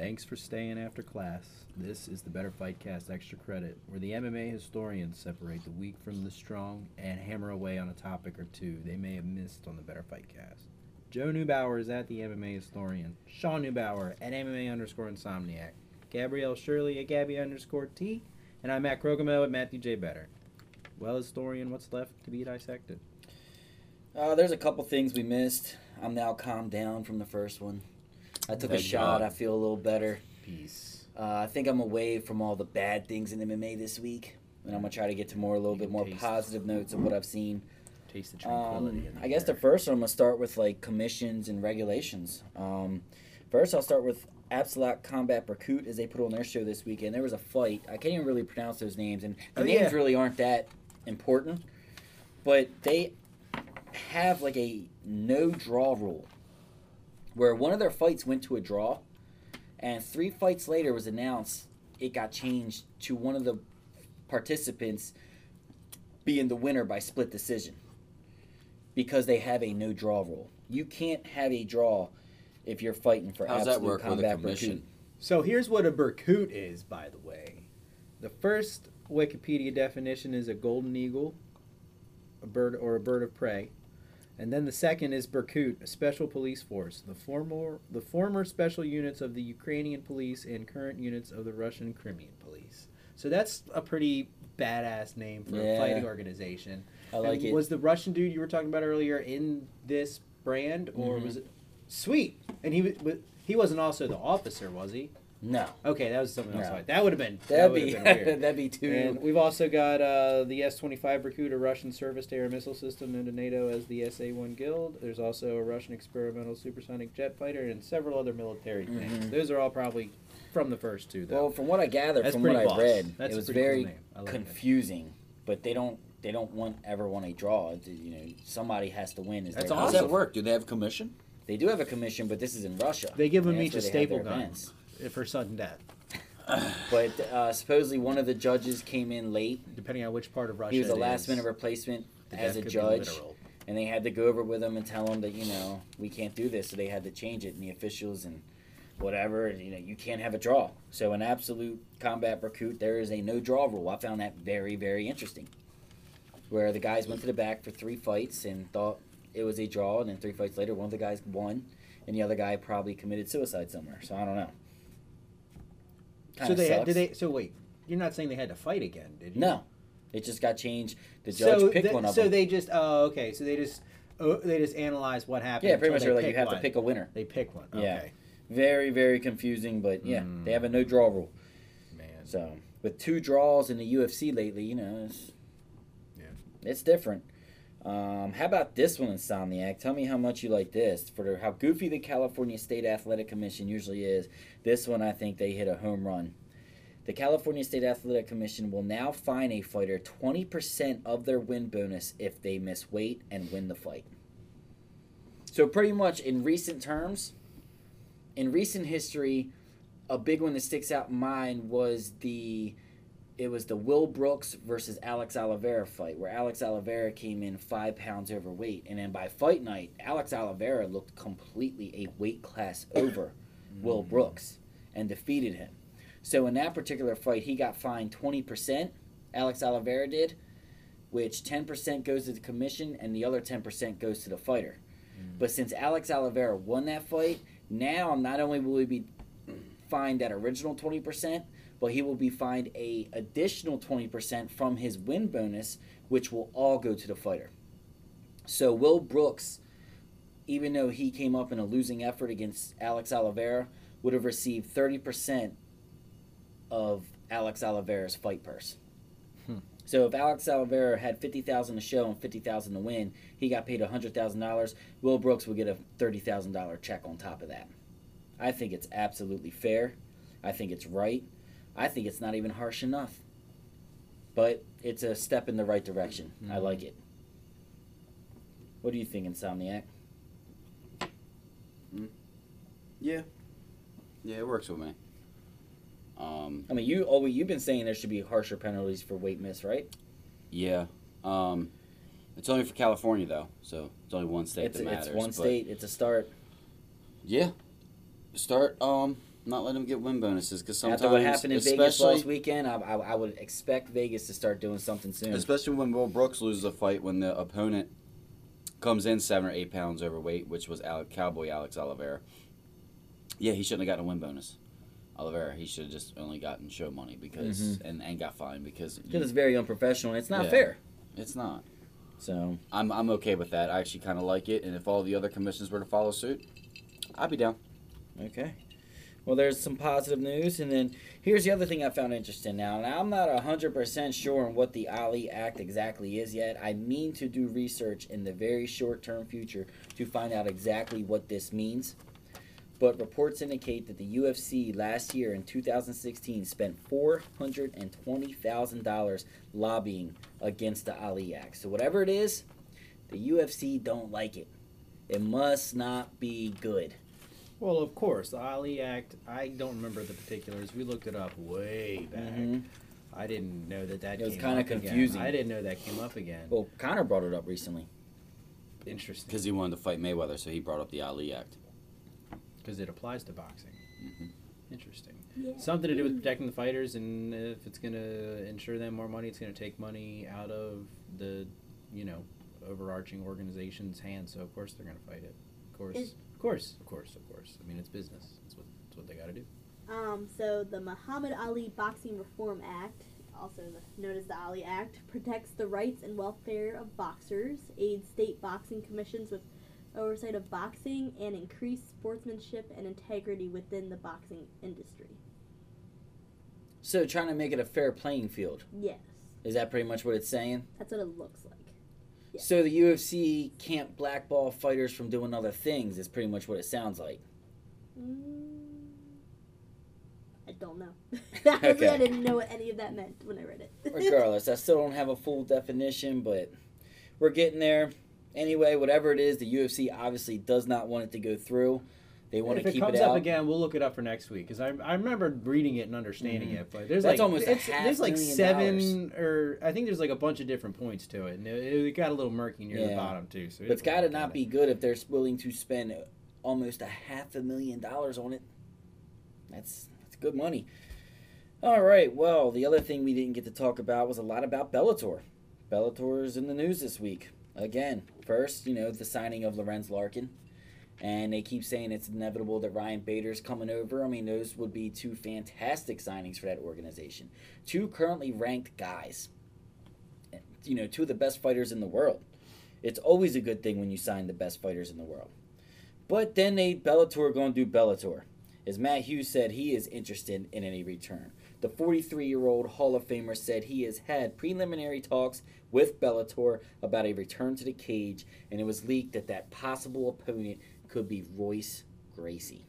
Thanks for staying after class. This is the Better Fight Cast Extra Credit, where the MMA historians separate the weak from the strong and hammer away on a topic or two they may have missed on the Better Fight Cast. Joe Neubauer is at the MMA historian, Sean Neubauer at MMA underscore Insomniac, Gabrielle Shirley at Gabby underscore T, and I'm Matt Krogamo at Matthew J. Better. Well, historian, what's left to be dissected? Uh, there's a couple things we missed. I'm now calmed down from the first one. I took a shot. God. I feel a little better. Peace. Uh, I think I'm away from all the bad things in MMA this week, and I'm gonna try to get to more a little bit more taste it. positive notes of what I've seen. Taste the tranquility. Um, in I guess the first one I'm gonna start with like commissions and regulations. Um, first, I'll start with Absolute Combat Berkut as they put on their show this weekend. There was a fight. I can't even really pronounce those names, and the Oh, names yeah. really aren't that important. But they have like a no draw rule, where one of their fights went to a draw, and three fights later was announced it got changed to one of the participants being the winner by split decision because they have a no draw rule. You can't have a draw if you're fighting for How's that absolute work with a combat commission? So here's what a Berkut is, by the way. The first Wikipedia definition is a golden eagle, a bird or a bird of prey. And then the second is Berkut, a special police force, the former the former special units of the Ukrainian police and current units of the Russian Crimean police. So that's a pretty badass name for a fighting organization. I like And it. Was the Russian dude you were talking about earlier in this brand, or Mhm. was it sweet? And he was, he wasn't also the officer, was he? No, Okay, that was something else. No. Right. That would have been that that'd would be been that'd be too. And we've also got uh, the S-25 Berkut, a Russian surface-to-air missile system known to NATO as the SA-1 Guild. There's also a Russian experimental supersonic jet fighter and several other military things. Mhm. Those are all probably from the first two, though. well, from what I gathered, That's from what pretty I read, That's it was pretty cool very name. That. confusing. But they don't they don't want ever want a draw. You know, somebody has to win. Is That's their How does goal. that work? Do they have a commission? They do have a commission, but this is in Russia. they give them each a that's where they have staple gun events. For sudden death, But uh, supposedly one of the judges came in late. depending on which part of Russia. He was a last minute replacement as a judge. and they had to go over with him and tell him that you know we can't do this so they had to change it and the officials and whatever and, you know you can't have a draw so in absolute combat Berkut there is a no draw rule i found that very very interesting where the guys went to the back for three fights and thought it was a draw and then three fights later one of the guys won and the other guy probably committed suicide somewhere so i don't know So Kinda they had, sucks. did they? So wait, you're not saying they had to fight again, did you? no it just got changed the judge so picked th- one of so them they just oh okay so they just oh, they just analyze what happened yeah pretty much they they're like you have one. to pick a winner they pick one Yeah. very very confusing but yeah Mm. they have a no draw rule man So with two draws in the UFC lately, you know, it's, Yeah. it's different. Um, how about this one, Insomniac? Tell me how much you like this. For how goofy the California State Athletic Commission usually is, this one I think they hit a home run. The California State Athletic Commission will now fine a fighter 20% of their win bonus if they miss weight and win the fight. So pretty much in recent terms, in recent history, a big one that sticks out in mind was the it was the Will Brooks versus Alex Oliveira fight where Alex Oliveira came in five pounds overweight and then by fight night Alex Oliveira looked completely a weight class over Will mm. Brooks and defeated him. So in that particular fight he got fined twenty percent, Alex Oliveira did, which ten percent goes to the commission and the other ten percent goes to the fighter. Mm. But since Alex Oliveira won that fight, now not only will he be fined that original 20%, but he will be fined a additional 20% from his win bonus, which will all go to the fighter. So Will Brooks, even though he came up in a losing effort against Alex Oliveira, would have received 30% of Alex Oliveira's fight purse. Hmm. So if Alex Oliveira had 50,000 to show and 50,000 to win, he got paid $100,000. Will Brooks would get a $30,000 check on top of that. I think it's absolutely fair. I think it's right. I think it's not even harsh enough. But it's a step in the right direction. I Mhm. like it. What do you think, Insomniac? Yeah. Yeah, it works with me. Um, I mean, you oh, you've been saying there should be harsher penalties for weight miss, right? yeah. Um, it's only for California though, so it's only one state it's that matters. it's one but state. It's a start. Yeah. Start. Um, not let them get win bonuses because sometimes, After what happened in Vegas last weekend, I, I, I would expect Vegas to start doing something soon. especially when Will Brooks loses a fight when the opponent comes in seven or eight pounds overweight, which was Alec, Cowboy Alex Oliveira. Yeah, he shouldn't have gotten a win bonus. Oliveira, he should have just only gotten show money because Mhm. and, and got fined because Because it's very unprofessional and it's not Yeah. fair. it's not. So I'm I'm okay with that. I actually kind of like it, and if all the other commissions were to follow suit, I'd be down. Okay. Well, there's some positive news, and then here's the other thing I found interesting. Now, now I'm not hundred percent sure on what the Ali Act exactly is yet. I mean to do research in the very short-term future to find out exactly what this means. But reports indicate that the UFC last year in 2016 spent four hundred and twenty thousand dollars lobbying against the Ali Act. So whatever it is, the UFC don't like it. It must not be good. Well, of course, the Ali Act. I don't remember the particulars. We looked it up way back. Mhm. I didn't know that that. It was came kinda up again. confusing. I didn't know that came up again. Well, Conor brought it up recently. Interesting, Because he wanted to fight Mayweather, so he brought up the Ali Act. because it applies to boxing. Mhm. Interesting. Yeah. Something to do with protecting the fighters, and if it's going to ensure them more money, it's going to take money out of the, you know, overarching organization's hands. So of course they're going to fight it. Of course, Is- of course, of course, of course. I mean, it's business. That's what that's what they got to do. Um, so the Muhammad Ali Boxing Reform Act, also known as the Ali Act, protects the rights and welfare of boxers, aids state boxing commissions with oversight of boxing, and increase sportsmanship and integrity within the boxing industry. So, trying to make it a fair playing field. Yes, Is that pretty much what it's saying? that's what it looks like. Yeah. So, the UFC can't blackball fighters from doing other things, is pretty much what it sounds like. Mm, I don't know. Okay. I didn't know what any of that meant when I read it. Regardless, I still don't have a full definition, but we're getting there. Anyway, whatever it is, the UFC obviously does not want it to go through. They want if to it keep comes it up again, we'll look it up for next week because I, I remember reading it and understanding Mhm. it. But there's That's like almost it's, there's like seven or I think there's like a bunch of different points to it, and it, it got a little murky near the bottom too. So it's got to not be good if they're willing to spend almost a half a million dollars on it. That's that's good money. All right. Well, the other thing we didn't get to talk about was a lot about Bellator. Bellator is in the news this week again. First, you know, the signing of Lorenz Larkin, and they keep saying it's inevitable that Ryan Bader's coming over. I mean, those would be two fantastic signings for that organization. Two currently ranked guys. You know, two of the best fighters in the world. It's always a good thing when you sign the best fighters in the world. But then they Bellator going to do Bellator. As Matt Hughes said, he is interested in any return. The 43 year old Hall of Famer said he has had preliminary talks with Bellator about a return to the cage, and it was leaked that that possible opponent could be Royce Gracie.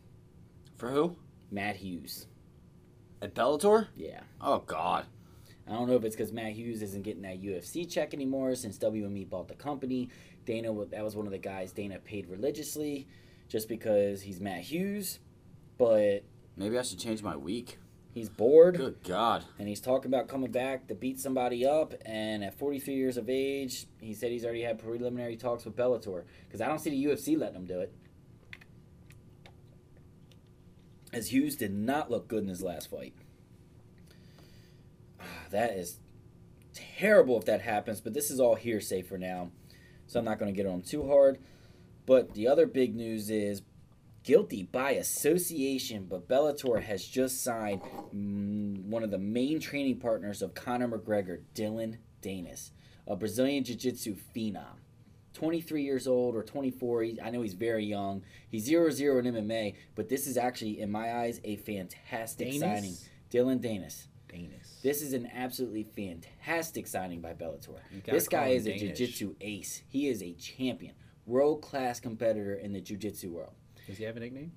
For who? Matt Hughes. At Bellator? Yeah. Oh God. I don't know if it's because Matt Hughes isn't getting that UFC check anymore since WME bought the company. Dana, that was one of the guys Dana paid religiously just because he's Matt Hughes, but Maybe I should change my week. he's bored Good God. and he's talking about coming back to beat somebody up. And at 43 years of age, he said he's already had preliminary talks with Bellator because I don't see the UFC letting him do it. As Hughes did not look good in his last fight. Ah, That is terrible if that happens, but this is all hearsay for now. So I'm not going to get on too hard. But the other big news is guilty by association, but Bellator has just signed mm, one of the main training partners of Conor McGregor, Dillon Danis, a Brazilian Jiu Jitsu phenom. 23 years old or 24. He, I know he's very young. He's 0 0 in MMA, but this is actually, in my eyes, a fantastic Danis? signing. Dillon Danis. Danis. This is an absolutely fantastic signing by Bellator. This guy is a Danish. jiu-jitsu ace. He is a champion, world-class competitor in the jiu-jitsu world. Does he have a nickname?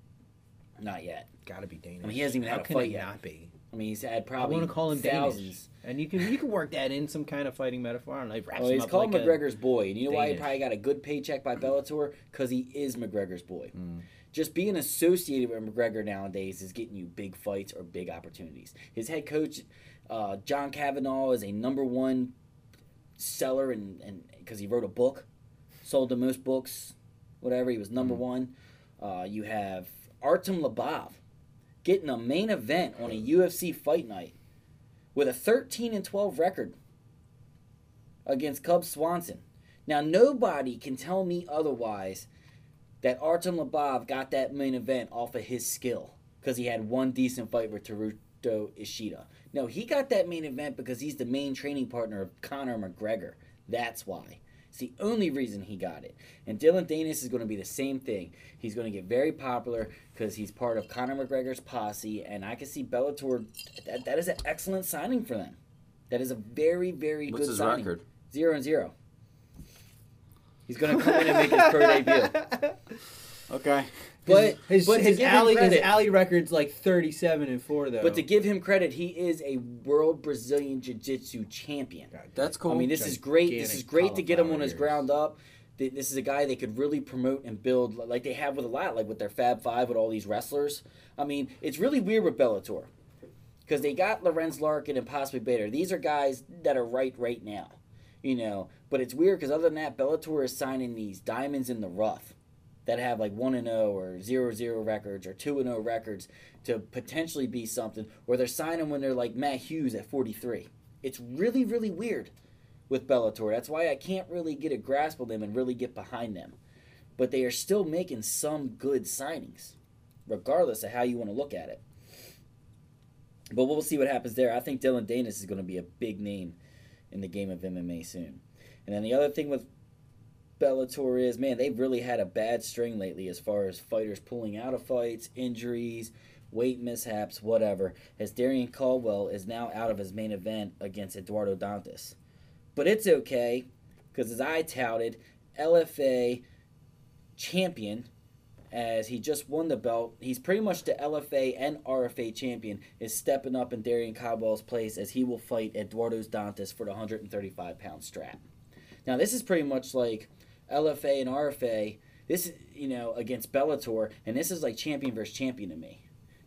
Not yet. Got to be Danish. I mean, he hasn't even How had a fight it yet. Not be. I mean, he's had probably I want to call him thousands. Danish, and you can you can work that in some kind of fighting metaphor. And like wraps Well, he's called like McGregor's boy, and you know why he probably got a good paycheck by Bellator? Because he is McGregor's boy. Mm. Just being associated with McGregor nowadays is getting you big fights or big opportunities. His head coach, uh, John Kavanagh, is a number one seller, and and because he wrote a book, sold the most books, whatever. He was number Mm. one. Uh, you have Artem Lobov, getting a main event on a UFC fight night with a 13 and 12 record against Cub Swanson. Now, nobody can tell me otherwise that Artem Lobov got that main event off of his skill because he had one decent fight with Teruto Ishida. No, he got that main event because he's the main training partner of Conor McGregor. That's why. It's the only reason he got it. And Dillon Danis is going to be the same thing. He's going to get very popular because he's part of Conor McGregor's posse, and I can see Bellator. That, that is an excellent signing for them. That is a very, very What's good his signing. record? Zero and zero. He's going to come in and make his pro debut. Okay. But his, but to his give him alley his alley record's like thirty seven and four though. But to give him credit, he is a world Brazilian Jiu Jitsu champion. God, That's cool. I mean, this is great. This is great to get him on his ground up. This is a guy they could really promote and build, like they have with a lot, like with their Fab Five, with all these wrestlers. I mean, it's really weird with Bellator because they got Lorenz Larkin and possibly Bader. These are guys that are right right now, you know. But it's weird because other than that, Bellator is signing these diamonds in the rough that have like one and zero or zero zero records or two and zero records to potentially be something, or they're signing when they're like Matt Hughes at forty three. It's really really weird with Bellator. That's why I can't really get a grasp of them and really get behind them. But they are still making some good signings, regardless of how you want to look at it. But we'll see what happens there. I think Dillon Danis is going to be a big name in the game of MMA soon. And then the other thing with Bellator is, man, they've really had a bad string lately as far as fighters pulling out of fights, injuries, weight mishaps, whatever. As Darrion Caldwell is now out of his main event against Eduardo Dantas. But it's okay, because as I touted, LFA champion, as he just won the belt, he's pretty much the LFA and RFA champion, is stepping up in Darrion Caldwell's place as he will fight Eduardo Dantas for the 135 pound strap. Now, this is pretty much like LFA and RFA. This is, you know, against Bellator, and this is like champion versus champion to me.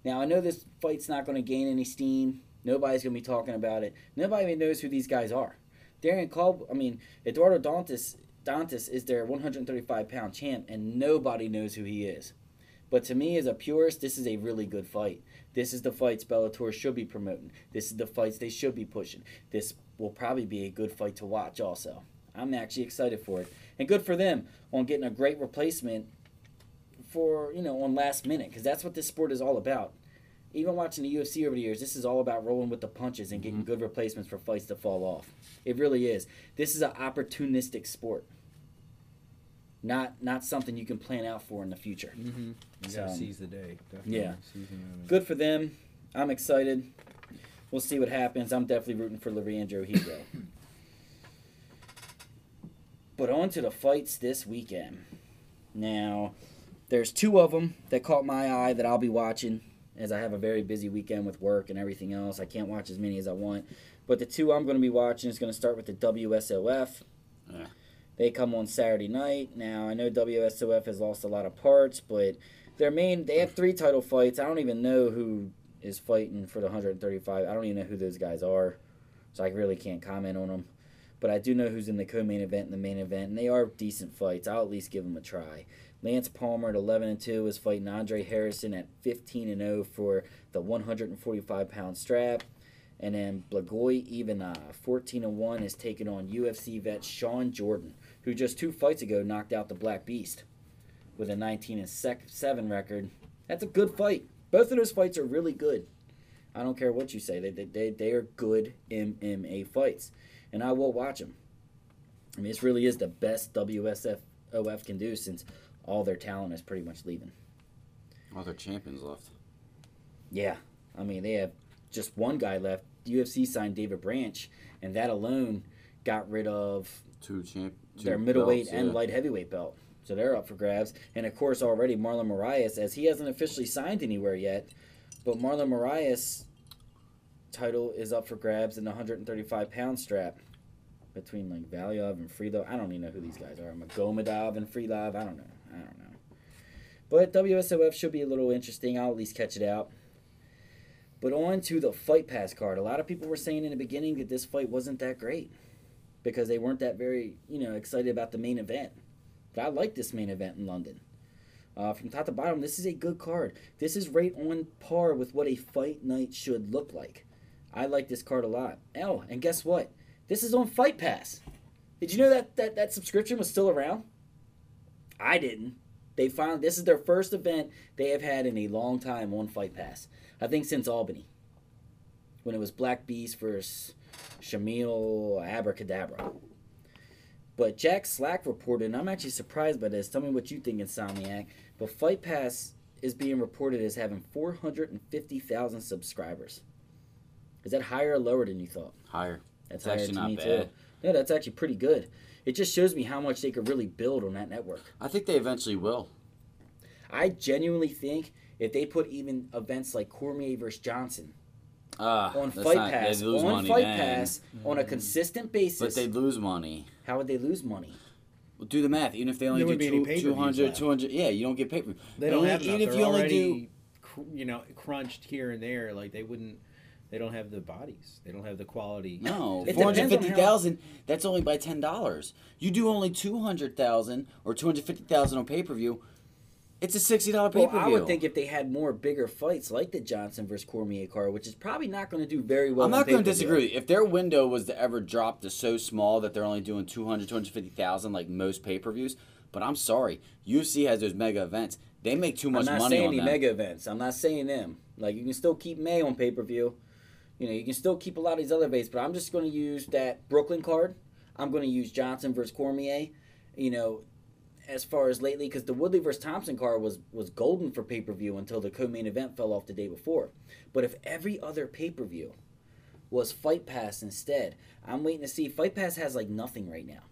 Now, I know this fight's not going to gain any steam. Nobody's going to be talking about it. Nobody even knows who these guys are. Darrion Caldwell, I mean, Eduardo Dantas, Dantas is their 135 pound champ, and nobody knows who he is. But to me, as a purist, this is a really good fight. This is the fights Bellator should be promoting. This is the fights they should be pushing. This will probably be a good fight to watch, also. I'm actually excited for it. And good for them on getting a great replacement for, you know, on last minute, because that's what this sport is all about. Even watching the UFC over the years, this is all about rolling with the punches and getting good replacements for fights to fall off. It really is. This is an opportunistic sport. Not not something you can plan out for in the future. Mm-hmm. You gotta So, seize the day. Definitely yeah. the. Good for them. I'm excited. We'll see what happens. I'm definitely rooting for Leandro Higo. but on to the fights this weekend. Now, there's two of them that caught my eye that I'll be watching as I have a very busy weekend with work and everything else. I can't watch as many as I want. But the two I'm going to be watching is going to start with the WSOF. Yeah. They come on Saturday night. Now, I know WSOF has lost a lot of parts, but their main they have three title fights. I don't even know who is fighting for the 135. I don't even know who those guys are, so I really can't comment on them. But I do know who's in the co-main event and the main event, and they are decent fights. I'll at least give them a try. Lance Palmer at 11 and 2 is fighting Andre Harrison at 15 and 0 for the 145 pound strap. And then Blagoy Ivanov, uh, 14 and 1, is taking on UFC vet Shawn Jordan, who just two fights ago knocked out the Black Beast with a 19 and sec- 7 record. That's a good fight. Both of those fights are really good. I don't care what you say. They, they, they, they are good MMA fights. And I will watch them. I mean, this really is the best WSOF can do since all their talent is pretty much leaving. All their champions left. Yeah. I mean, they have just one guy left. UFC signed David Branch, and that alone got rid of Two champ. Two their middleweight belts, and yeah. light heavyweight belt. So they're up for grabs. And of course, already Marlon Moraes, as he hasn't officially signed anywhere yet, but Marlon Moraes' title is up for grabs in the 135 pound strap between like Valyov and Freelov. I don't even know who these guys are. Magomedov and Freelov. I don't know. I don't know. But WSOF should be a little interesting. I'll at least catch it out. But on to the Fight Pass card. A lot of people were saying in the beginning that this fight wasn't that great because they weren't that very, you know, excited about the main event. But I like this main event in London. Uh, from top to bottom, this is a good card. This is right on par with what a fight night should look like. I like this card a lot. Oh, and guess what? This is on Fight Pass. Did you know that that, that subscription was still around? I didn't. They finally this is their first event they have had in a long time on Fight Pass. I think since Albany, when it was Black Beast versus Shamil Abracadabra. But Jack Slack reported, and I'm actually surprised by this. Tell me what you think, Insomniac. But Fight Pass is being reported as having 450,000 subscribers. Is that higher or lower than you thought? Higher. That's It's higher actually to not me bad. too. Yeah, that's actually pretty good. It just shows me how much they could really build on that network. I think they eventually will. I genuinely think if they put even events like Cormier versus Johnson Uh, on Fight not- Pass, lose on money Fight then. Pass, on a consistent basis, But they'd lose money. how would they lose money? Well, do the math. Even if they only There do wouldn't be any two, 200, 200, yeah, you don't get paid. They don't Only- have enough. even if They're you only do, cr- you know, crunched here and there. Like they wouldn't. They don't have the bodies. They don't have the quality. No, four hundred fifty thousand. That's only by ten dollars. You do only two hundred thousand or two hundred fifty thousand on pay per view. It's a sixty dollar pay Well, per I would think if they had more bigger fights like the Johnson versus Cormier card, which is probably not going to do very well. I'm not going to disagree. If their window was to ever drop to so small that they're only doing 200, 250,000 like most pay per views, but I'm sorry, UFC has those mega events. They make too much money. I'm not money saying them. mega events. I'm not saying them. Like you can still keep May on pay per view. You know, you can still keep a lot of these other events, but I'm just going to use that Brooklyn card. I'm going to use Johnson versus Cormier. You know, as far as lately, because the Woodley versus Thompson card was was golden for pay per view until the co-main event fell off the day before. But if every other pay per view was Fight Pass instead, I'm waiting to see. Fight Pass has like nothing right now.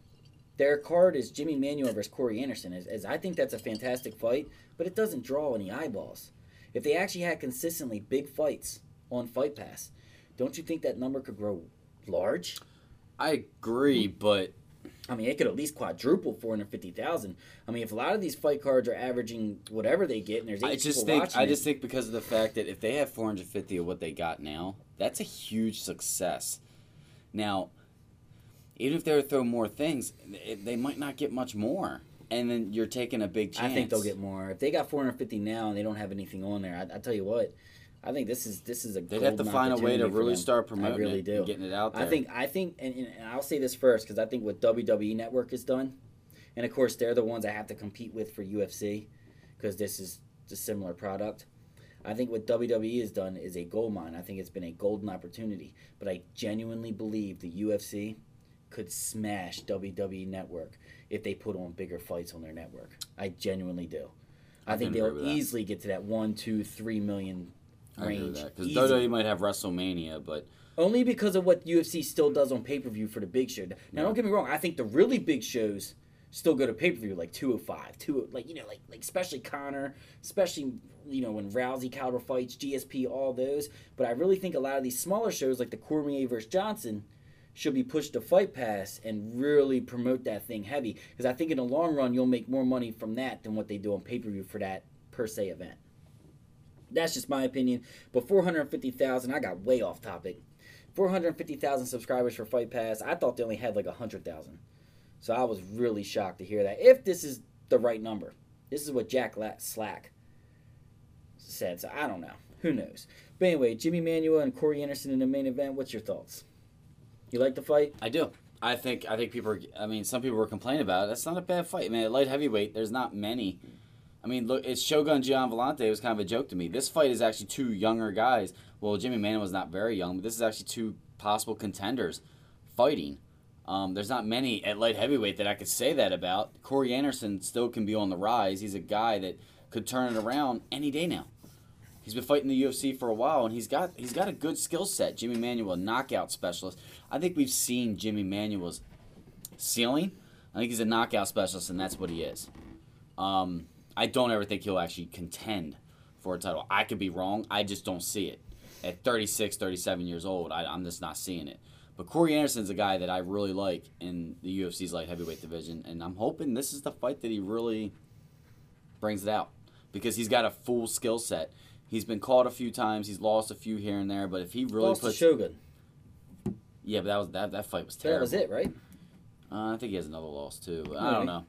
Their card is Jimi Manuwa versus Corey Anderson. As, as I think that's a fantastic fight, but it doesn't draw any eyeballs. If they actually had consistently big fights on Fight Pass, don't you think that number could grow large? I agree, hmm. but I mean, it could at least quadruple 450,000. I mean, if a lot of these fight cards are averaging whatever they get and there's eight I just people think I it- just think because of the fact that if they have 450 of what they got now, that's a huge success. Now, even if they were to throw more things, they might not get much more, and then you're taking a big chance. I think they'll get more. If they got 450 now and they don't have anything on there, I, I tell you what, I think this is this is a. They'd have to find a way to really start promoting I really it do. and getting it out there. I think I think, and, and I'll say this first because I think what WWE Network has done, and of course they're the ones I have to compete with for UFC, because this is a similar product. I think what WWE has done is a gold mine. I think it's been a golden opportunity, but I genuinely believe the UFC could smash WWE Network if they put on bigger fights on their network. I genuinely do. I, I think they'll easily get to that one, two, three million I agree with range. that because. WWE might have WrestleMania, but Only because of what UFC still does on pay per view for the big show. Now, Yeah. don't get me wrong. I think the really big shows still go to pay per view, like 205, two oh oh, like you know, like like especially Conor, especially you know when Rousey caliber fights, GSP, all those. But I really think a lot of these smaller shows, like the Cormier versus Johnson, should be pushed to Fight Pass and really promote that thing heavy. Because I think in the long run, you'll make more money from that than what they do on pay per view for that per se event. That's just my opinion. But 450,000, I got way off topic. 450,000 subscribers for Fight Pass. I thought they only had like 100,000. So I was really shocked to hear that. If this is the right number, this is what Jack Slack said. So I don't know. Who knows? But anyway, Jimi Manuwa and Corey Anderson in the main event. What's your thoughts? You like the fight? I do. I think I think people. Are, I mean, some people were complaining about it. That's not a bad fight, man. Light heavyweight, there's not many. I mean, look, it's Shogun Gian Villante. It was kind of a joke to me. This fight is actually two younger guys. Well, Jimi Manuwa was not very young, but this is actually two possible contenders fighting. Um, there's not many at light heavyweight that I could say that about. Corey Anderson still can be on the rise. He's a guy that could turn it around any day now. He's been fighting the UFC for a while, and he's got he's got a good skill set. Jimi Manuwa, a knockout specialist. I think we've seen Jimi Manuwa's ceiling. I think he's a knockout specialist, and that's what he is. Um, I don't ever think he'll actually contend for a title. I could be wrong. I just don't see it. At 36, 37 years old, I, I'm just not seeing it. But Corey Anderson's a guy that I really like in the UFC's light heavyweight division, and I'm hoping this is the fight that he really brings it out because he's got a full skill set. He's been caught a few times. He's lost a few here and there, but if he really Lost to puts, Shogun. yeah, but that was that that fight was That was it, right? Uh, I think he has another loss too. but I don't know,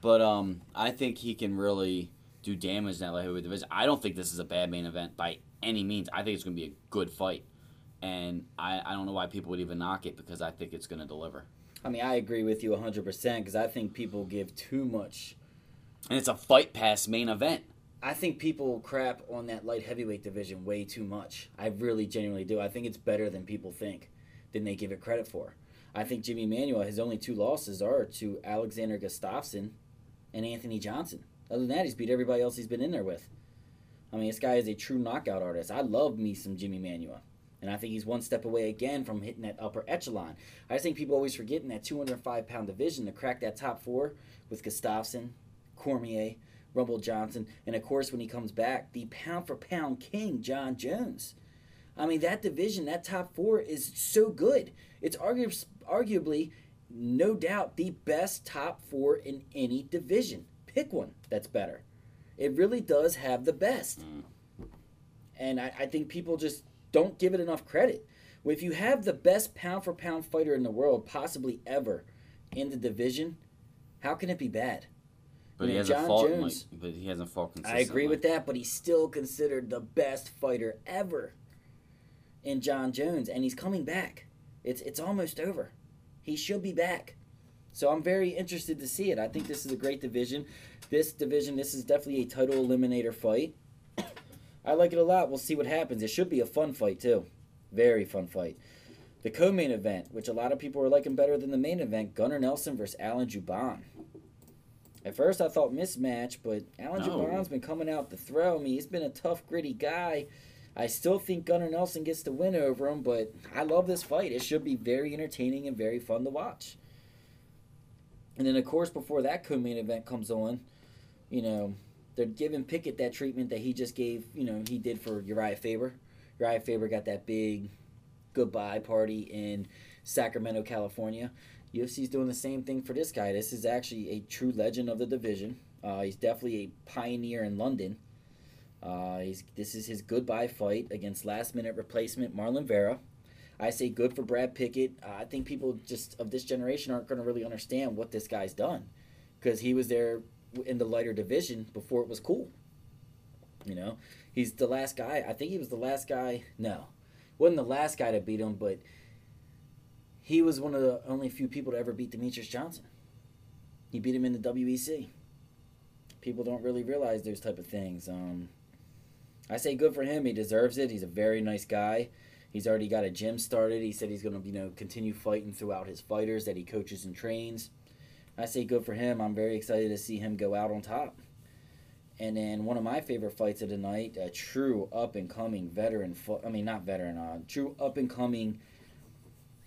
but um, I think he can really do damage in that light heavyweight division. I don't think this is a bad main event by any means. I think it's going to be a good fight, and I, I don't know why people would even knock it because I think it's going to deliver. I mean, I agree with you 100% because I think people give too much. And it's a fight pass main event. I think people crap on that light heavyweight division way too much. I really genuinely do. I think it's better than people think, than they give it credit for. I think Jimi Manuwa, his only two losses are to Alexander Gustafsson and Anthony Johnson. Other than that, he's beat everybody else he's been in there with. I mean, this guy is a true knockout artist. I love me some Jimi Manuwa. And I think he's one step away again from hitting that upper echelon. I just think people always forget in that 205 pound division to crack that top four with Gustafsson, Cormier, Rumble Johnson, and of course, when he comes back, the pound for pound king, Jon Jones. I mean, that division, that top four is so good. It's argu- arguably, no doubt, the best top four in any division. Pick one that's better. It really does have the best. Mm. And I, I think people just don't give it enough credit. If you have the best pound for pound fighter in the world, possibly ever, in the division, how can it be bad? But You he know, hasn't John fought. Jones- Like, but he hasn't fought I agree with that, but he's still considered the best fighter ever in Jon Jones, and he's coming back. It's it's almost over. He should be back. So I'm very interested to see it. I think this is a great division. This division, this is definitely a title eliminator fight. I like it a lot. We'll see what happens. It should be a fun fight too. Very fun fight. The co-main event, which a lot of people are liking better than the main event, Gunnar Nelson versus Alan Jouban. At first, I thought mismatch, but Alan No. Jouban's been coming out to throw me. He's been a tough, gritty guy. I still think Gunnar Nelson gets the win over him, but I love this fight. It should be very entertaining and very fun to watch. And then, of course, before that co-main event comes on, you know, they're giving Pickett that treatment that he just gave, you know, he did for Uriah Faber. Uriah Faber got that big goodbye party in Sacramento, California. UFC's doing the same thing for this guy. This is actually a true legend of the division. Uh, he's definitely a pioneer in London. Uh, he's, this is his goodbye fight against last minute replacement Marlon Vera. I say good for Brad Pickett. Uh, I think people just of this generation aren't going to really understand what this guy's done because he was there in the lighter division before it was cool. You know, he's the last guy. I think he was the last guy. No, wasn't the last guy to beat him, but he was one of the only few people to ever beat Demetrious Johnson. He beat him in the WEC. People don't really realize those type of things. Um, I say good for him. He deserves it. He's a very nice guy. He's already got a gym started. He said he's going to, you know, continue fighting throughout his fighters that he coaches and trains. I say good for him. I'm very excited to see him go out on top. And then one of my favorite fights of the night, a true up and coming veteran. I mean, not veteran. Uh, true up and coming.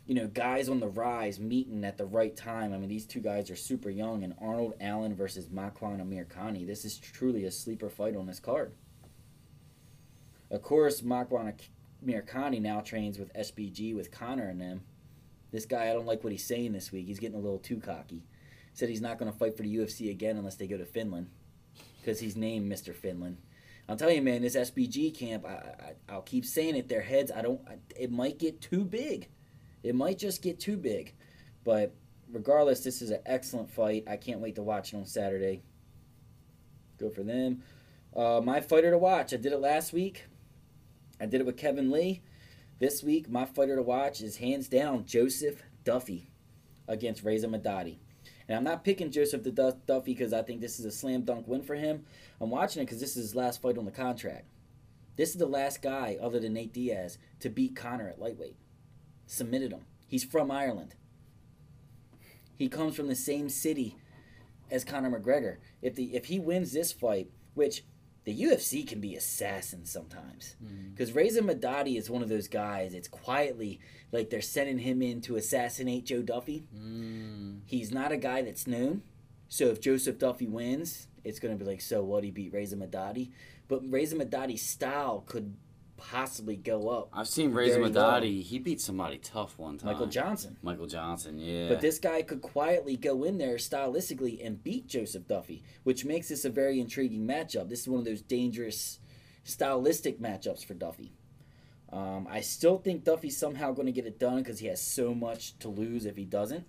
You know, guys on the rise meeting at the right time. I mean, these two guys are super young. And Arnold Allen versus Makwan Amirkhani. This is truly a sleeper fight on this card. Of course, Makwan Amirkhani now trains with SBG with Conor and them. This guy, I don't like what he's saying this week. He's getting a little too cocky. Said he's not going to fight for the UFC again unless they go to Finland because he's named Mr. Finland. I'll tell you, man, this SBG camp, I, I, I'll keep saying it, their heads, I don't, I, it might get too big. It might just get too big. But regardless, this is an excellent fight. I can't wait to watch it on Saturday. Good for them. Uh, my fighter to watch, I did it last week. I did it with Kevin Lee. This week, my fighter to watch is hands down Joseph Duffy against Reza Madadi. And I'm not picking Joseph the Duffy because I think this is a slam dunk win for him. I'm watching it because this is his last fight on the contract. This is the last guy, other than Nate Diaz, to beat Conor at lightweight. Submitted him. He's from Ireland. He comes from the same city as Conor McGregor. If the if he wins this fight, which the UFC can be assassins sometimes, because Reza Madadi is one of those guys. It's quietly like they're sending him in to assassinate Joe Duffy. Mm. He's not a guy that's known. So if Joseph Duffy wins, it's going to be like, so what? He beat Reza Madadi. But Reza Madadi's style could possibly go up. I've seen Reza Madadi. He beat somebody tough one time. Michael Johnson. Michael Johnson, yeah. But this guy could quietly go in there stylistically and beat Joseph Duffy, which makes this a very intriguing matchup. This is one of those dangerous stylistic matchups for Duffy. Um, I still think Duffy's somehow going to get it done because he has so much to lose if he doesn't.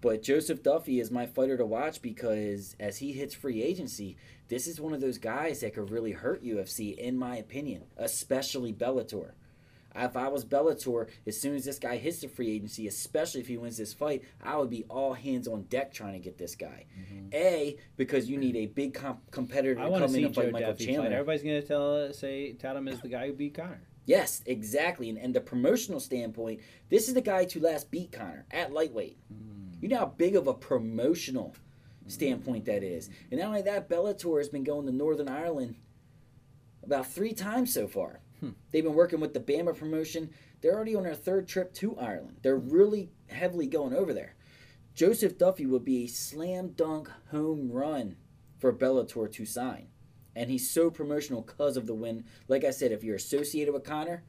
But Joseph Duffy is my fighter to watch because as he hits free agency, this is one of those guys that could really hurt UFC, in my opinion, especially Bellator. If I was Bellator, as soon as this guy hits the free agency, especially if he wins this fight, I would be all hands on deck trying to get this guy. Mm-hmm. A, because you need a big comp- competitor I to to come in and fight Joe Michael Duffy Chandler. fight. Everybody's gonna tell say tout him as the guy who beat Conor. Yes, exactly. And, and the promotional standpoint, this is the guy to last beat Conor at lightweight. Mm-hmm. You know how big of a promotional standpoint that is. And not only that, Bellator has been going to Northern Ireland about three times so far. Hmm. They've been working with the BAMMA promotion. They're already on their third trip to Ireland. They're really heavily going over there. Joseph Duffy would be a slam dunk home run for Bellator to sign. And he's so promotional because of the win. Like I said, if you're associated with Conor,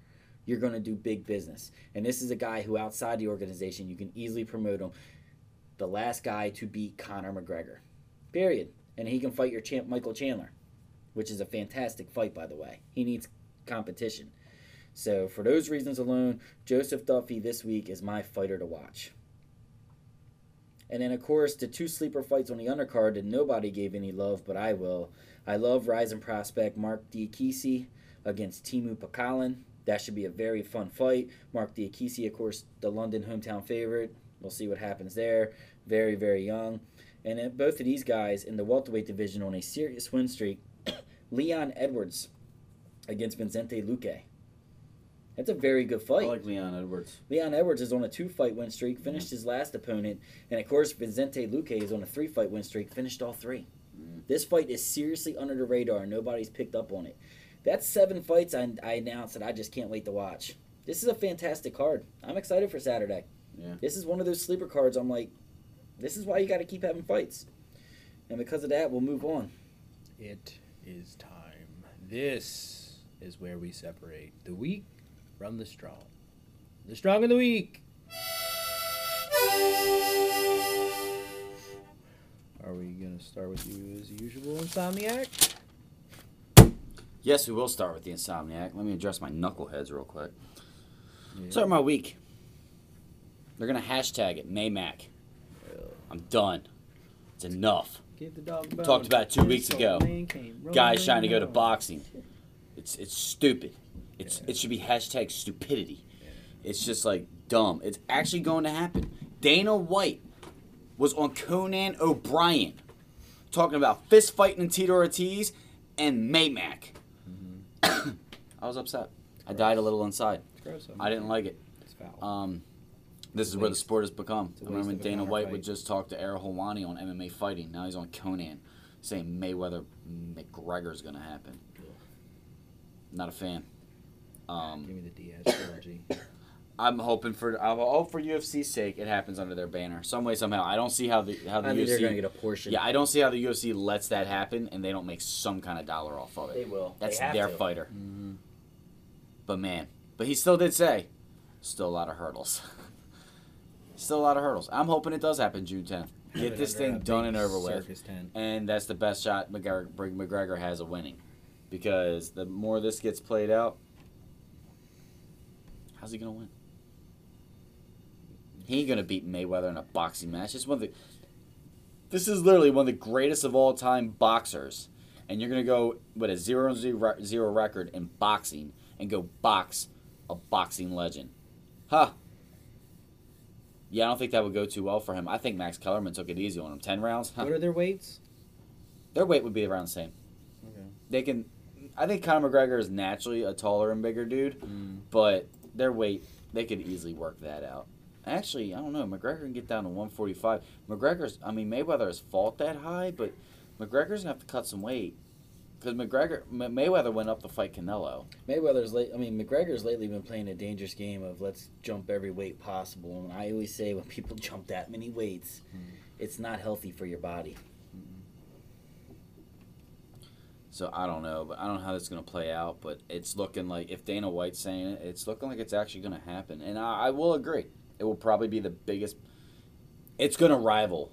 you're going to do big business. And this is a guy who, outside the organization, you can easily promote him. The last guy to beat Conor McGregor. Period. And he can fight your champ, Michael Chandler, which is a fantastic fight, by the way. He needs competition. So, for those reasons alone, Joseph Duffy this week is my fighter to watch. And then, of course, the two sleeper fights on the undercard that nobody gave any love, but I will. I love rising prospect Marc Diakiese against Teemu Packalén. That should be a very fun fight. Marc Diakiese, of course, the London hometown favorite. We'll see what happens there. Very, very young. And both of these guys in the welterweight division on a serious win streak. Leon Edwards against Vicente Luque. That's a very good fight. I like Leon Edwards. Leon Edwards is on a two fight win streak, finished his last opponent, and of course Vicente Luque is on a three fight win streak, finished all three. Mm. This fight is seriously under the radar, nobody's picked up on it. That's seven fights I, I announced that I just can't wait to watch. This is a fantastic card. I'm excited for Saturday. Yeah. This is one of those sleeper cards. I'm like, this is why you got to keep having fights. And because of that, we'll move on. It is time. This is where we separate the weak from the strong. The strong and the weak. Are we gonna start with you as usual, Insomniac? Yes, we will start with the Insomniac. Let me address my knuckleheads real quick. Yeah. Start my week. They're gonna hashtag it Maymac. I'm done. It's enough. The dog a We bone. talked about it two weeks ago. Guys trying to go to boxing. It's it's stupid. It's it should be hashtag stupidity. It's just like dumb. It's actually going to happen. Dana White was on Conan O'Brien talking about fist fighting and Tito Ortiz and Maymac. Mm-hmm. I was upset. I died a little inside. It's gross. I didn't like it. It's foul. Um, this is where the sport has become. I remember when waste of a Dana White fight. would just talk to Ariel Helwani on MMA fighting. Now he's on Conan, saying Mayweather McGregor's gonna happen. Not a fan. Um, Give me the Diaz trilogy. I'm hoping for. I hope for UFC's sake it happens under their banner, some way somehow. I don't see how the how the I think they're going to UFC. get a portion. Yeah, I don't see how the UFC lets that happen and they don't make some kind of dollar off of it. they will. That's they their to. fighter. mm-hmm. But man, but he still did say, still a lot of hurdles. still a lot of hurdles. I'm hoping it does happen June 10th. Get this thing done and over with. Tent. And that's the best shot McGregor, McGregor has of winning. Because the more this gets played out, how's he going to win? He ain't going to beat Mayweather in a boxing match. It's one of the. This is literally one of the greatest of all time boxers. And you're going to go with a 0 0 zero record in boxing and go box a boxing legend. Huh. Yeah, I don't think that would go too well for him. I think Max Kellerman took it easy on him. 10 rounds? Huh. What are their weights? Their weight would be around the same. Okay. They can. I think Conor McGregor is naturally a taller and bigger dude, Mm. but their weight they could easily work that out. Actually, I don't know. McGregor can get down to 145. McGregor's. I mean, Mayweather has fought that high, but McGregor's gonna have to cut some weight because McGregor M- Mayweather went up to fight Canelo. Mayweather's late. I mean, McGregor's lately been playing a dangerous game of let's jump every weight possible. And I always say when people jump that many weights, Mhm. it's not healthy for your body. So I don't know, but I don't know how that's gonna play out. But it's looking like if Dana White's saying it, it's looking like it's actually gonna happen, and I, I will agree. It will probably be the biggest. It's gonna rival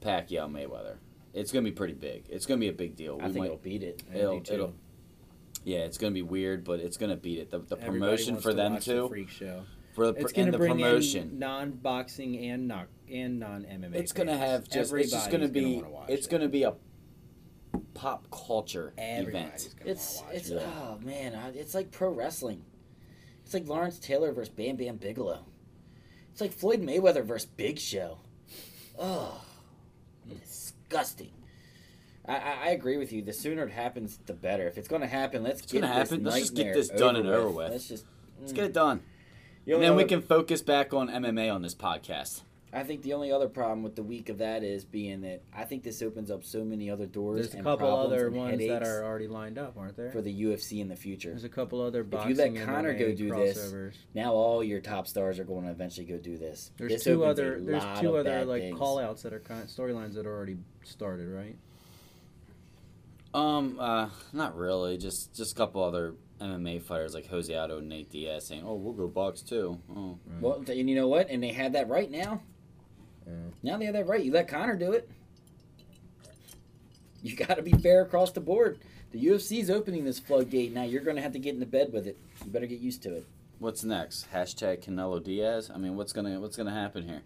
Pacquiao Mayweather. It's gonna be pretty big. It's gonna be a big deal. I We think might- it'll beat it. It'll- it'll- yeah, it's gonna be weird, but it's gonna beat it. The, the Everybody promotion wants for to them watch the too, freak show. for the It's pr- going and to the bring promotion. in non-boxing and knock and non MMA. It's gonna have just. It's just gonna be. it's gonna be a pop culture Everybody's event. It's watch it's it. oh man, it's like pro wrestling. It's like Lawrence Taylor versus Bam Bam Bigelow. It's like Floyd Mayweather versus Big Show. Oh, disgusting. I, I, I agree with you. The sooner it happens, the better. If it's going to happen, let's It's get gonna this happen. Let's just get this done and over with. Let's just Let's mm. get it done. The And then we can focus back on MMA on this podcast. I think the only other problem with the week of that is being that I think this opens up so many other doors. There's a and couple problems other and ones that are already lined up, aren't there? for the UFC in the future. There's a couple other If you let and Conor go do this. Now all your top stars are going to eventually go do this. There's This two opens a other. There's lot two other like things. call outs that are kind of storylines that are already started, right? Um, uh, not really. Just just a couple other MMA fighters like Jose Aldo and Nate Diaz saying, "Oh, we'll go box too." Oh, Well, and you know what? And they had that right now. Yeah. Now they have that right. You let Conor do it. You got to be fair across the board. The UFC's opening this floodgate. Now you're going to have to get into bed with it. You better get used to it. what's next? Hashtag Canelo Diaz. I mean, what's gonna what's gonna happen here?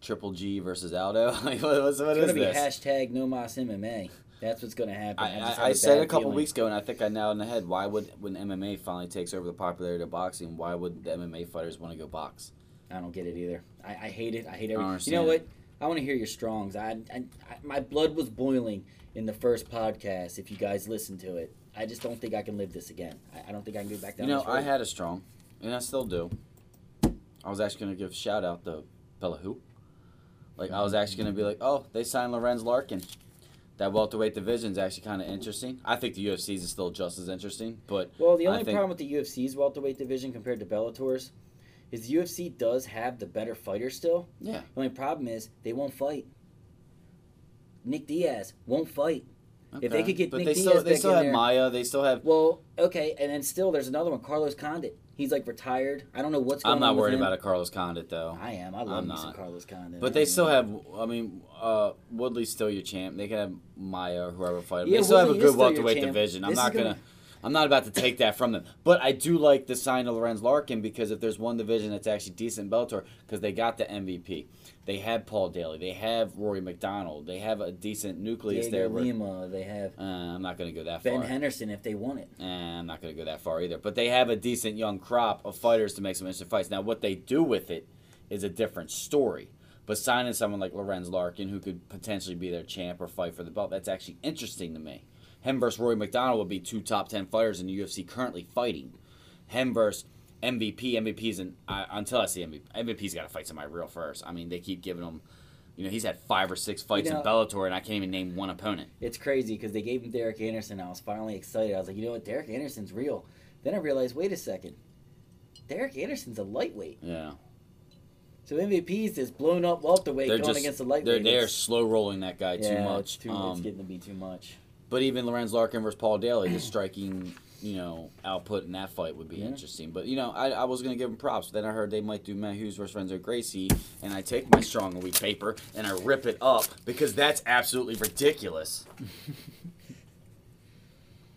Triple G versus Aldo. Like, what, what's, what it's is going to be this? hashtag no mas MMA. That's what's going to happen. I, just I, have I said a couple feeling. weeks ago, and I think I nailed it in the head. Why would when MMA finally takes over the popularity of boxing? Why would the MMA fighters want to go box? I don't get it either. I, I hate it. I hate everything. You know what? I want to hear your strongs. I, I, I, my blood was boiling in the first podcast. If you guys listened to it, I just don't think I can live this again. I, I don't think I can go back You down. know, this road. I had a strong, and I still do. I was actually gonna give a shout out to Bellator. Like I was actually gonna be like, oh, they signed Lorenz Larkin. That welterweight division is actually kind of interesting. I think the UFC's is still just as interesting, but Well, the only think- problem with the UFC's welterweight division compared to Bellator's is the UFC does have the better fighter still. yeah, The only problem is they won't fight. Nick Diaz won't fight. If they could get but Nick they Diaz still they still have there- Maia. They still have. Well, okay, and then still there's another one, Carlos Condit. He's like retired. I don't know what's going I'm on. not with worried about a Carlos Condit though. I am. I love I'm me some not. Carlos Condit. But they still have. I mean, uh, Woodley's still your champ. They can have Maia or whoever fight him. Yeah, they still have a good welterweight division. I'm not gonna, gonna- I'm not about to take that from them. But I do like the sign of Lorenz Larkin because if there's one division that's actually decent Bellator, because they got the MVP, they have Paul Daley, they have Rory MacDonald, they have a decent nucleus Diego there. Where, Lima. They have uh, I'm not gonna go that Ben far. Ben Henderson if they want it. Eh, I'm not going to go that far either. But they have a decent young crop of fighters to make some interesting fights. Now, what they do with it is a different story. But signing someone like Lorenz Larkin, who could potentially be their champ or fight for the belt, that's actually interesting to me. Him versus Rory MacDonald would be two top 10 fighters in the UFC currently fighting. Him versus MVP. MVP's in, I, until I see MVP, MVP's got to fight somebody real first. I mean, they keep giving him, you know, he's had five or six fights know- in Bellator, and I can't even name one opponent. It's crazy because they gave him Derek Anderson. I was finally excited. I was like, you know what, Derek Anderson's real. Then I realized, wait a second, Derek Anderson's a lightweight. Yeah. So MVP's this blown up welterweight They're going just, against the lightweight. they're, they're slow rolling that guy yeah, too much. It's, too, Um, it's getting to be too much. But even Lorenz Larkin versus Paul Daley, the striking, you know, output in that fight would be Yeah. interesting. But you know, I, I was gonna give him props. But then I heard they might do Matt Hughes versus Renzo Gracie, and I take my strong and weak paper and I rip it up because that's absolutely ridiculous.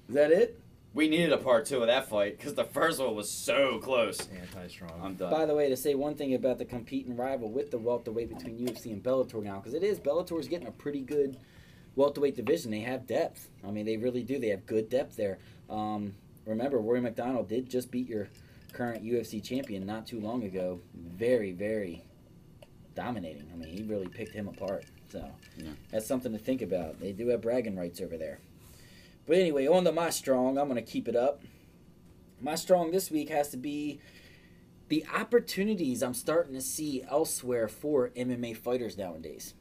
Is that it? We needed a part two of that fight because the first one was so close. Anti-strong. I'm done. By the way, to say one thing about the competing rival with the welterweight between UFC and Bellator now, because it is Bellator's getting a pretty good welterweight division. They have depth. I mean, they really do. They have good depth there. Um, remember, Rory MacDonald did just beat your current UFC champion not too long ago. Very, very dominating. I mean, he really picked him apart. So Yeah. that's something to think about. They do have bragging rights over there. But anyway, on to my strong. I'm going to keep it up. My strong this week has to be the opportunities I'm starting to see elsewhere for MMA fighters nowadays.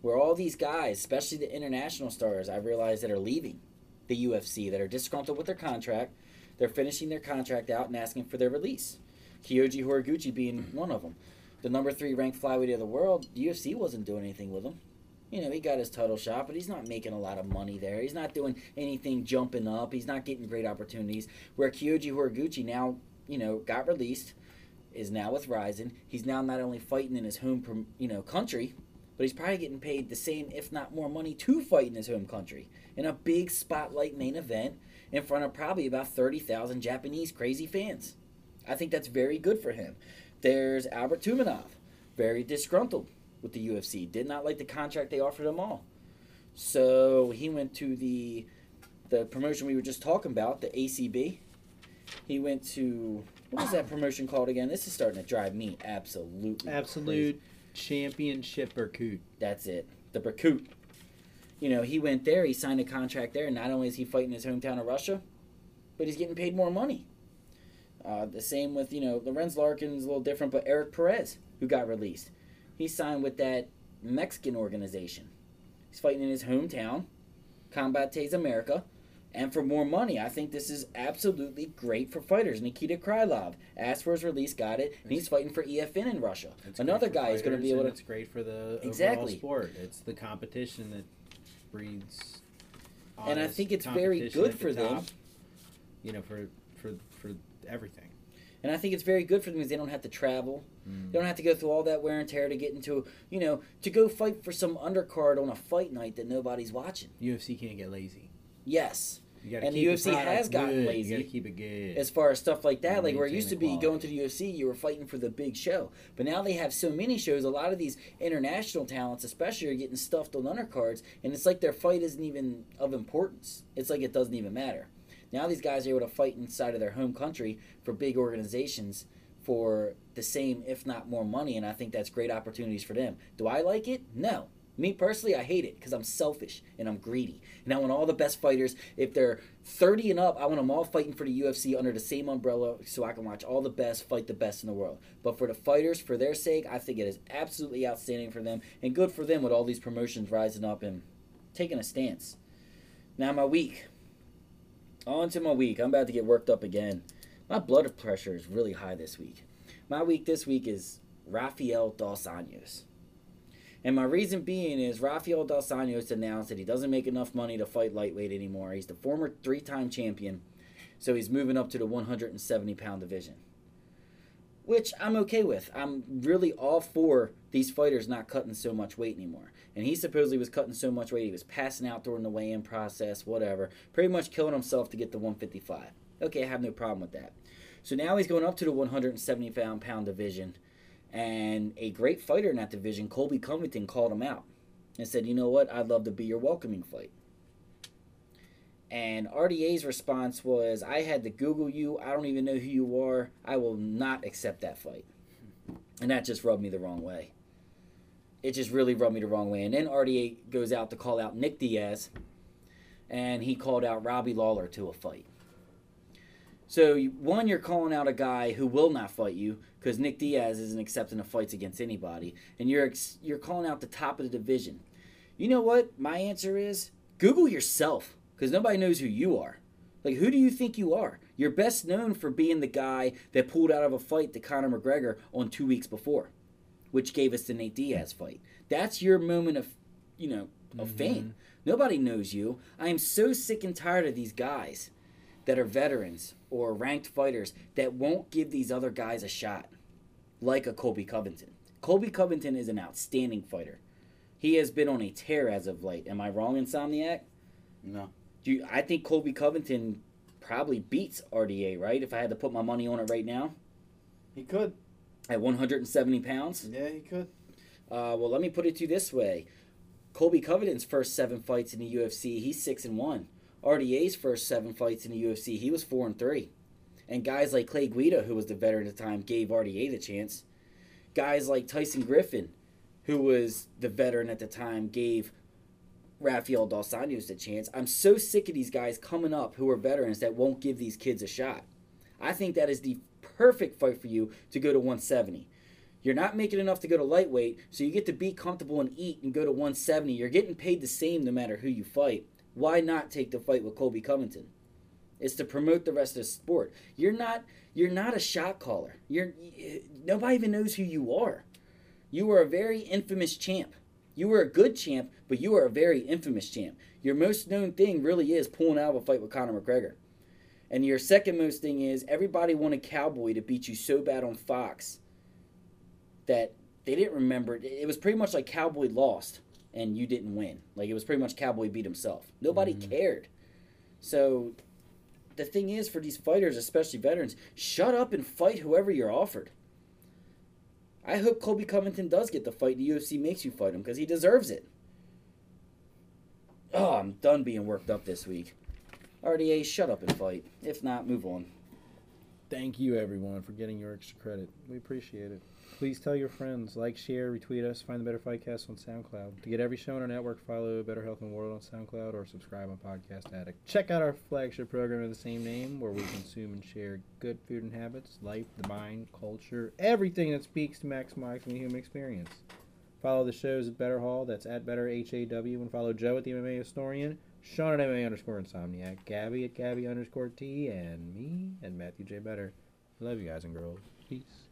Where all these guys, especially the international stars, I realize that are leaving the UFC, that are disgruntled with their contract, they're finishing their contract out and asking for their release. Kyoji Horiguchi being mm. one of them. The number three ranked flyweight of the world, the UFC wasn't doing anything with him. You know, he got his title shot, but he's not making a lot of money there. He's not doing anything jumping up. He's not getting great opportunities. Where Kyoji Horiguchi now, you know, got released, is now with Rizin. He's now not only fighting in his home, you know, country, but he's probably getting paid the same, if not more money, to fight in his home country in a big spotlight main event in front of probably about thirty thousand Japanese crazy fans. I think that's very good for him. There's Albert Tumenov. very disgruntled with the UFC. Did not like the contract they offered him all. So he went to the the promotion we were just talking about, the ACB. He went to what was that promotion called again? This is starting to drive me absolutely crazy. Championship or. That's it. The Berkut. You know, he went there, he signed a contract there, and not only is he fighting his hometown of Russia, but he's getting paid more money. Uh, the same with, you know, Lorenz Larkin's a little different, but Erik Perez, who got released. He signed with that Mexican organization. He's fighting in his hometown, Combate Americas, and for more money. I think this is absolutely great for fighters. Nikita Krylov asked for his release, got it, and he's fighting for EFN in Russia. Another guy is going to be able to It's great for the Exactly. overall sport. It's the competition that breeds. And I think it's very good the for them. You know, for for for everything. And I think it's very good for them because they don't have to travel. Mm. They don't have to go through all that wear and tear to get into, you know, to go fight for some undercard on a fight night that nobody's watching. UFC can't get lazy. Yes, And the UFC product has gotten good. lazy You gotta keep it good. as far as stuff like that, like where it used to be the going to the UFC, you were fighting for the big show. But now they have so many shows. A lot of these international talents, especially, are getting stuffed on undercards, and it's like their fight isn't even of importance. It's like it doesn't even matter. Now these guys are able to fight inside of their home country for big organizations for the same, if not more money, and I think that's great opportunities for them. Do I like it? No. Me personally, I hate it because I'm selfish and I'm greedy. And I want all the best fighters. If they're 30 and up, I want them all fighting for the UFC under the same umbrella so I can watch all the best fight the best in the world. But for the fighters, for their sake, I think it is absolutely outstanding for them and good for them with all these promotions rising up and taking a stance. Now, my week. On to my week. I'm about to get worked up again. My blood pressure is really high this week. My week this week is Rafael Dos Anjos. And my reason being is Rafael Dos Anjos announced that he doesn't make enough money to fight lightweight anymore. He's the former three time champion, so he's moving up to the 170 pound division. Which I'm okay with. I'm really all for these fighters not cutting so much weight anymore. And he supposedly was cutting so much weight, he was passing out during the weigh in process, whatever. Pretty much killing himself to get the 155. Okay, I have no problem with that. So now he's going up to the 170 pound pound division. And a great fighter in that division, Colby Covington, called him out and said, You know what? I'd love to be your welcoming fight. And RDA's response was, I had to Google you. I don't even know who you are. I will not accept that fight. And that just rubbed me the wrong way. It just really rubbed me the wrong way. And then RDA goes out to call out Nick Diaz. And he called out Robbie Lawler to a fight. So, you- one, you're calling out a guy who will not fight you because Nick Diaz isn't accepting of fights against anybody, and you're ex- you're calling out the top of the division. You know what? My answer is Google yourself because nobody knows who you are. Like, who do you think you are? You're best known for being the guy that pulled out of a fight to Conor McGregor on two weeks before, which gave us the Nate Diaz fight. That's your moment of, you know, of fame. Mm-hmm. Nobody knows you. I am so sick and tired of these guys that are veterans or ranked fighters that won't give these other guys a shot, like a Colby Covington. Colby Covington is an outstanding fighter. He has been on a tear as of late. Am I wrong, Insomniac? No. Do you, I think Colby Covington probably beats RDA, right? If I had to put my money on it right now, He could. at 170 pounds. Yeah, he could. Uh, well, let me put it to you this way: Colby Covington's first seven fights in the UFC, he's six and one. RDA's first seven fights in the UFC, he was four and three. And guys like Clay Guida, who was the veteran at the time, gave RDA the chance. Guys like Tyson Griffin, who was the veteran at the time, gave Rafael Dos Anjos the chance. I'm so sick of these guys coming up who are veterans that won't give these kids a shot. I think that is the perfect fight for you to go to 170. You're not making enough to go to lightweight, so you get to be comfortable and eat and go to 170. You're getting paid the same no matter who you fight. Why not take the fight with Colby Covington? It's to promote the rest of the sport. You're not you're not a shot caller. You're nobody even knows who you are. You are a very infamous champ. You were a good champ, but you are a very infamous champ. Your most known thing really is pulling out of a fight with Conor McGregor. And your second most thing is everybody wanted Cowboy to beat you so bad on Fox that they didn't remember. It was pretty much like Cowboy lost and you didn't win. Like it was pretty much Cowboy beat himself. Nobody mm-hmm. cared. So the thing is for these fighters, especially veterans, shut up and fight whoever you're offered. I hope Colby Covington does get the fight. The UFC makes you fight him because he deserves it. Oh, I'm done being worked up this week. RDA, shut up and fight. If not, move on. Thank you, everyone, for getting your extra credit. We appreciate it. Please tell your friends, like, share, retweet us, find the Better Fightcast on SoundCloud. To get every show on our network, follow Better Health and World on SoundCloud or subscribe on Podcast Addict. Check out our flagship program of the same name, where we consume and share good food and habits, life, the mind, culture, everything that speaks to maximizing the human experience. Follow the shows at Better Hall, that's at Better H A W, and follow Joe at the MMA Historian, Sean at MMA underscore Insomniac, Gabby at Gabby underscore T, and me at Matthew J. Better. Love you guys and girls. Peace.